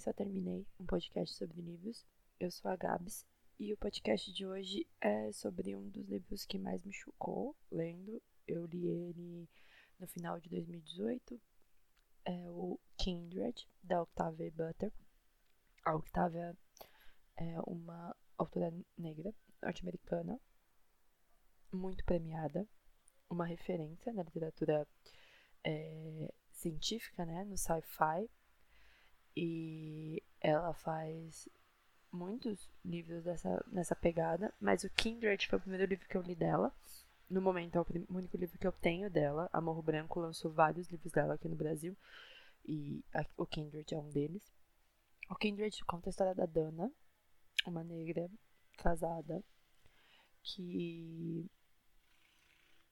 só terminei um podcast sobre livros. Eu sou a Gabs e o podcast de hoje é sobre um dos livros que mais me chocou lendo. Eu li ele no final de 2018. É o Kindred, da Octavia Butler. A Octavia é uma autora negra, norte-americana, muito premiada, uma referência na literatura é, científica, né, no sci-fi. E ela faz muitos livros dessa, nessa pegada, mas o Kindred foi o primeiro livro que eu li dela. No momento é o único livro que eu tenho dela. A Morro Branco lançou vários livros dela aqui no Brasil. E a, o Kindred é um deles. O Kindred conta a história da Dana, uma negra casada, que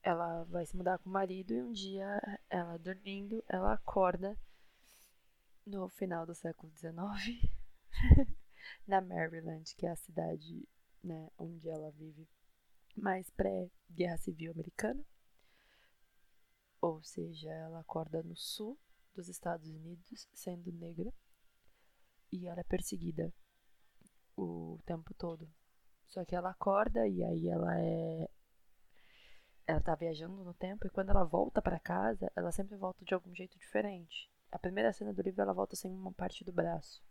ela vai se mudar com o marido e um dia ela dormindo, ela acorda no final do século XIX na Maryland, que é a cidade né, onde ela vive mais pré-guerra civil americana. Ou seja, ela acorda no sul dos Estados Unidos, sendo negra, e ela é perseguida o tempo todo. Só que ela acorda e aí ela é ela tá viajando no tempo e quando ela volta para casa, ela sempre volta de algum jeito diferente. A primeira cena do livro ela volta sem uma parte do braço,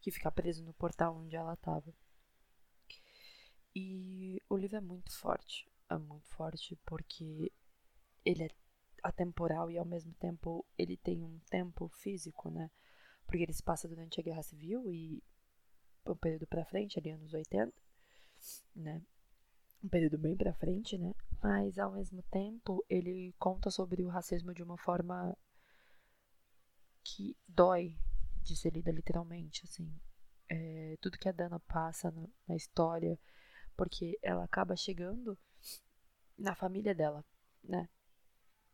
que fica preso no portal onde ela estava. E o livro é muito forte, é muito forte porque ele é atemporal e ao mesmo tempo ele tem um tempo físico, né? Porque ele se passa durante a Guerra Civil e um período para frente, ali anos 80, né? Um período bem para frente, né? Mas ao mesmo tempo, ele conta sobre o racismo de uma forma que dói de ser lida literalmente, assim. É, tudo que a Dana passa na, história, porque ela acaba chegando na família dela, né?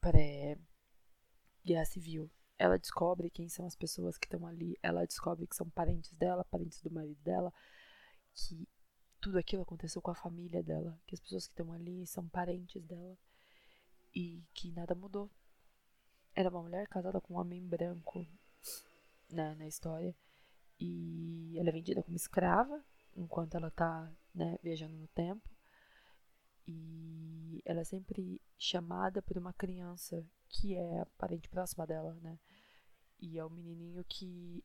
Pré-guerra civil. Ela descobre quem são as pessoas que estão ali, ela descobre que são parentes dela, parentes do marido dela, que tudo aquilo aconteceu com a família dela, que as pessoas que estão ali são parentes dela e que nada mudou. Era uma mulher casada com um homem branco né, na história e ela é vendida como escrava enquanto ela tá né, viajando no tempo e ela é sempre chamada por uma criança que é parente próxima dela, né? E é um menininho que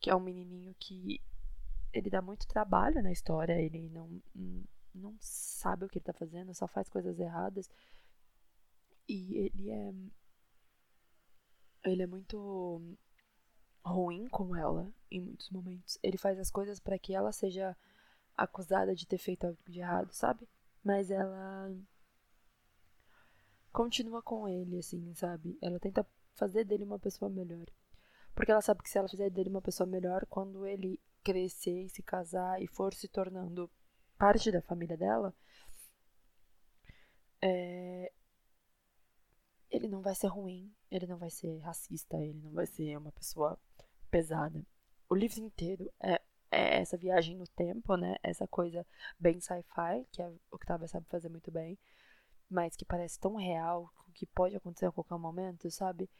que é um menininho que ele dá muito trabalho na história, ele não, não sabe o que ele tá fazendo, só faz coisas erradas. E ele é. Ele é muito ruim com ela em muitos momentos. Ele faz as coisas para que ela seja acusada de ter feito algo de errado, sabe? Mas ela continua com ele, assim, sabe? Ela tenta fazer dele uma pessoa melhor. Porque ela sabe que se ela fizer dele uma pessoa melhor, quando ele crescer e se casar e for se tornando parte da família dela, é... ele não vai ser ruim, ele não vai ser racista, ele não vai ser uma pessoa pesada. O livro inteiro é, é essa viagem no tempo, né? Essa coisa bem sci-fi, que que Octavia sabe fazer muito bem, mas que parece tão real, que pode acontecer a qualquer momento, sabe?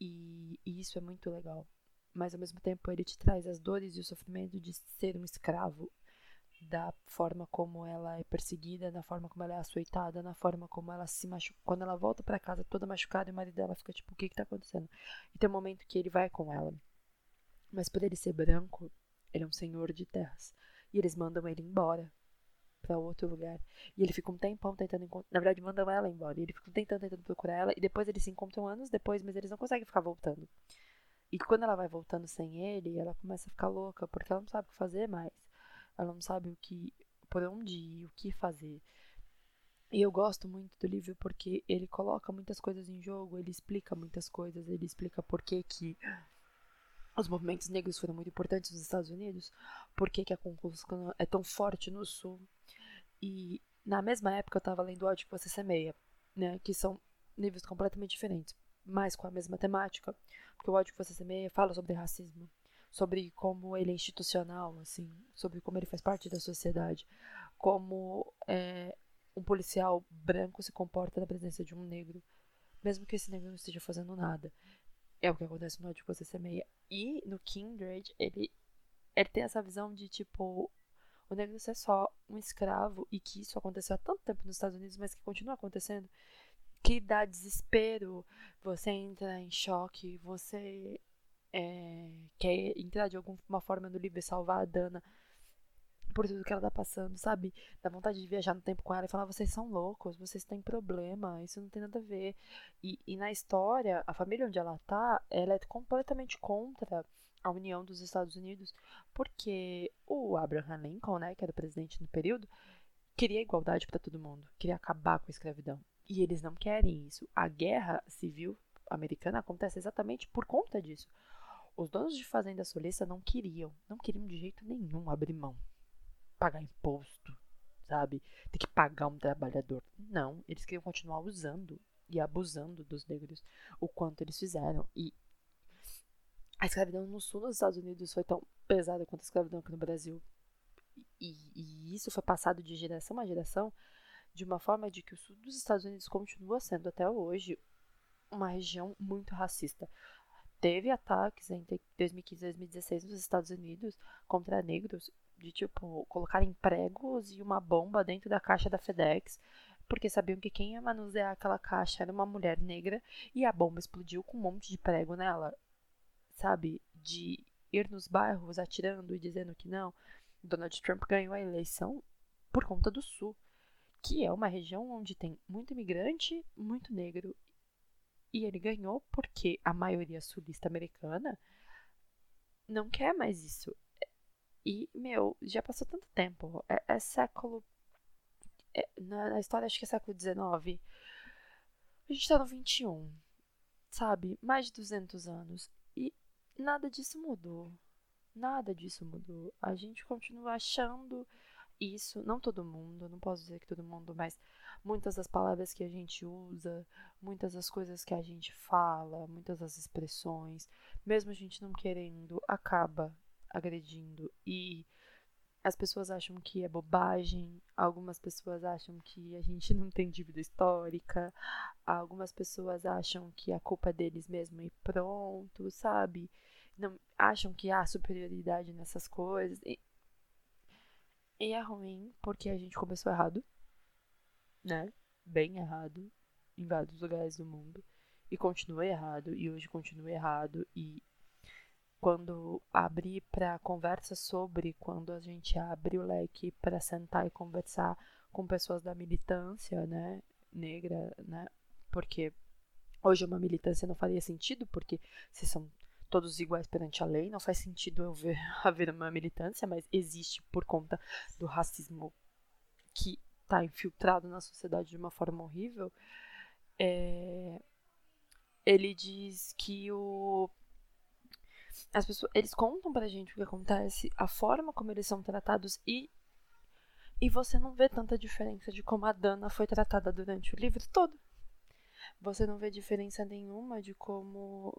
E, e isso é muito legal mas ao mesmo tempo ele te traz as dores e o sofrimento de ser um escravo, da forma como ela é perseguida, na forma como ela é açoitada, na forma como ela se machuca. Quando ela volta para casa toda machucada, e o marido dela fica tipo: o que que tá acontecendo? E tem um momento que ele vai com ela, mas por ele ser branco, ele é um senhor de terras, e eles mandam ele embora para outro lugar. E ele fica um tempão tentando encontrar. Na verdade, mandam ela embora. E ele fica um tempão tentando procurar ela. E depois eles se encontram anos depois, mas eles não conseguem ficar voltando. E quando ela vai voltando sem ele, ela começa a ficar louca, porque ela não sabe o que fazer mais. Ela não sabe o que, por onde ir, o que fazer. E eu gosto muito do livro porque ele coloca muitas coisas em jogo, ele explica muitas coisas, ele explica por que que os movimentos negros foram muito importantes nos Estados Unidos, por que que a Ku é tão forte no Sul. E na mesma época eu estava lendo Ódio que Você Semeia, né, que são livros completamente diferentes mais com a mesma temática, porque o ódio que você semeia fala sobre racismo, sobre como ele é institucional, assim, sobre como ele faz parte da sociedade, como é, um policial branco se comporta na presença de um negro, mesmo que esse negro não esteja fazendo nada. É o que acontece no ódio que você semeia. E no Kindred, ele, ele tem essa visão de tipo o negro ser só um escravo e que isso aconteceu há tanto tempo nos Estados Unidos, mas que continua acontecendo, que dá desespero, você entra em choque, você é, quer entrar de alguma forma no livro e salvar a Dana por tudo que ela tá passando, sabe? Dá vontade de viajar no tempo com ela e falar: vocês são loucos, vocês têm problema, isso não tem nada a ver. E, e na história, a família onde ela tá, ela é completamente contra a união dos Estados Unidos, porque o Abraham Lincoln, né, que era o presidente no período, queria igualdade para todo mundo, queria acabar com a escravidão. E eles não querem isso. A guerra civil americana acontece exatamente por conta disso. Os donos de fazenda solista não queriam, não queriam de jeito nenhum abrir mão pagar imposto, sabe? Ter que pagar um trabalhador. Não, eles queriam continuar usando e abusando dos negros o quanto eles fizeram. E a escravidão no sul dos Estados Unidos foi tão pesada quanto a escravidão aqui no Brasil. E, e isso foi passado de geração a geração de uma forma de que o sul dos Estados Unidos continua sendo até hoje uma região muito racista. Teve ataques entre 2015 e 2016 nos Estados Unidos contra negros de tipo colocarem pregos e uma bomba dentro da caixa da FedEx, porque sabiam que quem ia manusear aquela caixa era uma mulher negra e a bomba explodiu com um monte de prego nela, sabe? De ir nos bairros atirando e dizendo que não. Donald Trump ganhou a eleição por conta do Sul, que é uma região onde tem muito imigrante, muito negro. E ele ganhou porque a maioria sulista americana não quer mais isso. E, meu, já passou tanto tempo. É, é século. É, na, história, acho que é século XIX. A gente tá no XXI. Sabe? Mais de 200 anos. E nada disso mudou. Nada disso mudou. A gente continua achando isso. Não todo mundo, não posso dizer que todo mundo, mas muitas das palavras que a gente usa, muitas das coisas que a gente fala, muitas das expressões, mesmo a gente não querendo, acaba agredindo e as pessoas acham que é bobagem, algumas pessoas acham que a gente não tem dívida histórica, algumas pessoas acham que a culpa é deles mesmo e pronto, sabe? Não acham que há superioridade nessas coisas. E, e é ruim porque a gente começou errado, né? Bem errado em vários lugares do mundo. E continua errado e hoje continua errado. E quando abrir para conversa sobre, quando a gente abre o leque para sentar e conversar com pessoas da militância, né, negra, né, porque hoje uma militância não faria sentido, porque se são todos iguais perante a lei, não faz sentido eu ver, haver uma militância, mas existe por conta do racismo que está infiltrado na sociedade de uma forma horrível. É, ele diz que o as pessoas, eles contam pra gente o que acontece, a forma como eles são tratados e e você não vê tanta diferença de como a Dana foi tratada durante o livro todo. Você não vê diferença nenhuma de como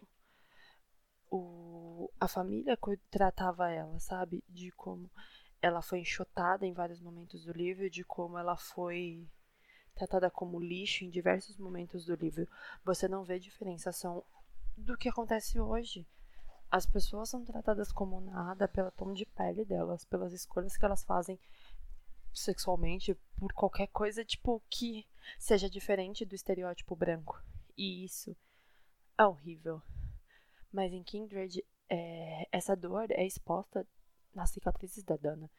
o, a família tratava ela, sabe? De como ela foi enxotada em vários momentos do livro, de como ela foi tratada como lixo em diversos momentos do livro. Você não vê diferenciação do que acontece hoje. As pessoas são tratadas como nada pelo tom de pele delas, pelas escolhas que elas fazem sexualmente, por qualquer coisa, tipo, que seja diferente do estereótipo branco. E isso é horrível. Mas em Kindred, é, essa dor é exposta nas cicatrizes da Dana.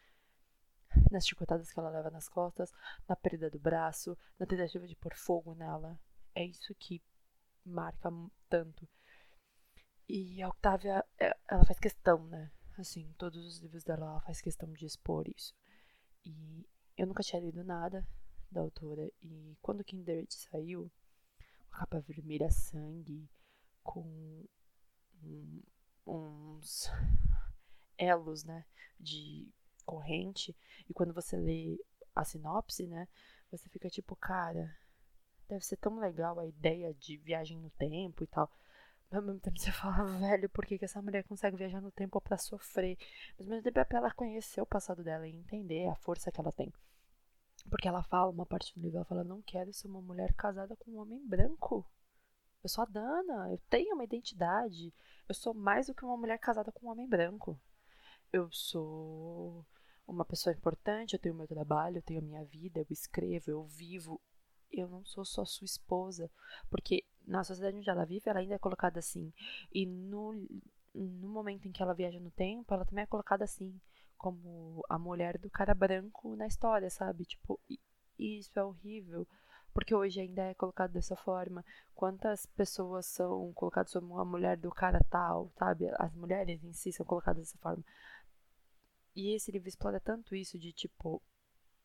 Nas chicotadas que ela leva nas costas, na perda do braço, na tentativa de pôr fogo nela. É isso que marca tanto. E a Octavia, é, ela faz questão, né? Assim, todos os livros dela, ela faz questão de expor isso. E eu nunca tinha lido nada da autora. E quando Kindred saiu, com a capa vermelha sangue, com uns elos, né? De corrente. E quando você lê a sinopse, né? Você fica tipo, cara, deve ser tão legal a ideia de viagem no tempo e tal. Mas ao mesmo tempo você fala, velho, por que, que essa mulher consegue viajar no tempo para sofrer? Mas ao mesmo tempo é pra ela conhecer o passado dela e entender a força que ela tem. Porque ela fala, uma parte do livro, ela fala, não quero ser uma mulher casada com um homem branco. Eu sou a Dana, eu tenho uma identidade. Eu sou mais do que uma mulher casada com um homem branco. Eu sou uma pessoa importante, eu tenho meu trabalho, eu tenho a minha vida, eu escrevo, eu vivo. Eu não sou só sua esposa. Porque na sociedade onde ela vive, ela ainda é colocada assim. E no, no momento em que ela viaja no tempo, ela também é colocada assim. Como a mulher do cara branco na história, sabe? Tipo, isso é horrível porque hoje ainda é colocado dessa forma. Quantas pessoas são colocadas como a mulher do cara tal, sabe? As mulheres em si são colocadas dessa forma. E esse livro explora tanto isso de tipo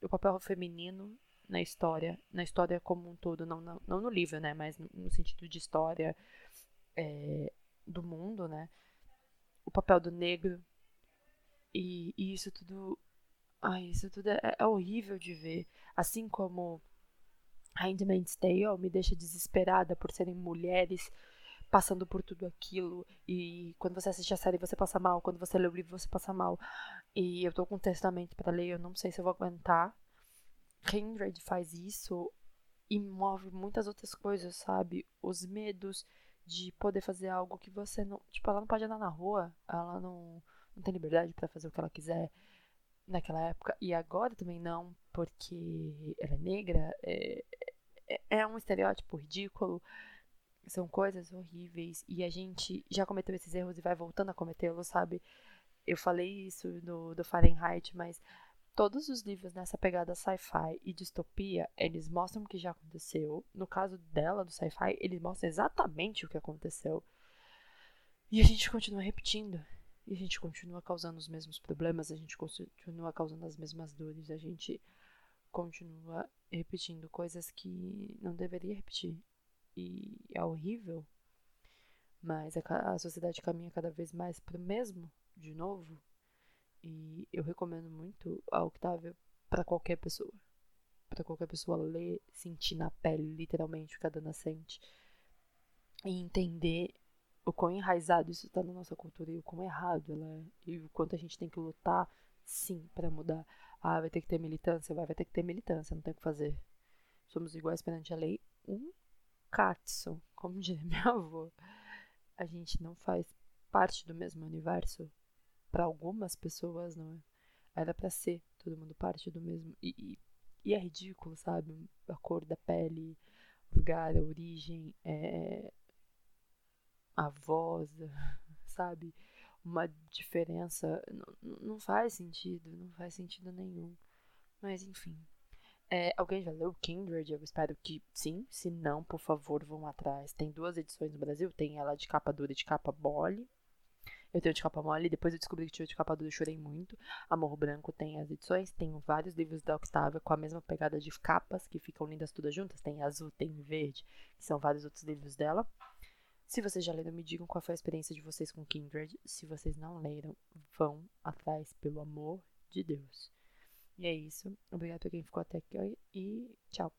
o papel feminino na história, na história como um todo, não, não, não no livro, né? Mas no sentido de história é, do mundo, né? O papel do negro. E, e isso tudo. Ai, isso tudo é, é horrível de ver. Assim como Handmaid's Tale me deixa desesperada por serem mulheres passando por tudo aquilo e quando você assiste a série você passa mal, quando você lê o livro você passa mal. E eu tô com um testamento para ler, eu não sei se eu vou aguentar. Kindred faz isso e move muitas outras coisas, sabe? Os medos de poder fazer algo que você não, tipo, ela não pode andar na rua, ela não não tem liberdade para fazer o que ela quiser naquela época e agora também não, porque ela é negra, é, é, é um estereótipo ridículo, são coisas horríveis e a gente já cometeu esses erros e vai voltando a cometê-los, sabe? Eu falei isso do, do Fahrenheit, mas todos os livros nessa pegada sci-fi e distopia, eles mostram o que já aconteceu. No caso dela, do sci-fi, eles mostram exatamente o que aconteceu. E a gente continua repetindo. E a gente continua causando os mesmos problemas, a gente continua causando as mesmas dores, a gente continua repetindo coisas que não deveria repetir. E é horrível, mas a, sociedade caminha cada vez mais para o mesmo, de novo. E eu recomendo muito a Octávia para qualquer pessoa. Para qualquer pessoa ler, sentir na pele, literalmente, o que a Dana sente. E entender o quão enraizado isso está na nossa cultura e o quão errado ela é. E o quanto a gente tem que lutar, sim, para mudar. Ah, vai ter que ter militância? Vai, vai ter que ter militância, não tem o que fazer. Somos iguais perante a lei. Um katsu, como diria minha avó. A gente não faz parte do mesmo universo. Para algumas pessoas, não é? Era para ser todo mundo parte do mesmo. E, e, e, é ridículo, sabe? A cor da pele, o lugar, a origem, é, a voz, sabe? Uma diferença. Não, não faz sentido, não faz sentido nenhum. Mas enfim. É, alguém já leu Kindred? Eu espero que sim. Se não, por favor, vão atrás. Tem duas edições no Brasil. Tem ela de capa dura e de capa mole. Eu tenho de capa mole. Depois eu descobri que tinha de capa dura e chorei muito. Amor Branco tem as edições. Tem vários livros da Octavia com a mesma pegada de capas, que ficam lindas todas juntas. Tem azul, tem verde, que são vários outros livros dela. Se vocês já leram, me digam qual foi a experiência de vocês com Kindred. Se vocês não leram, vão atrás, pelo amor de Deus. E é isso. Obrigada por quem ficou até aqui e tchau.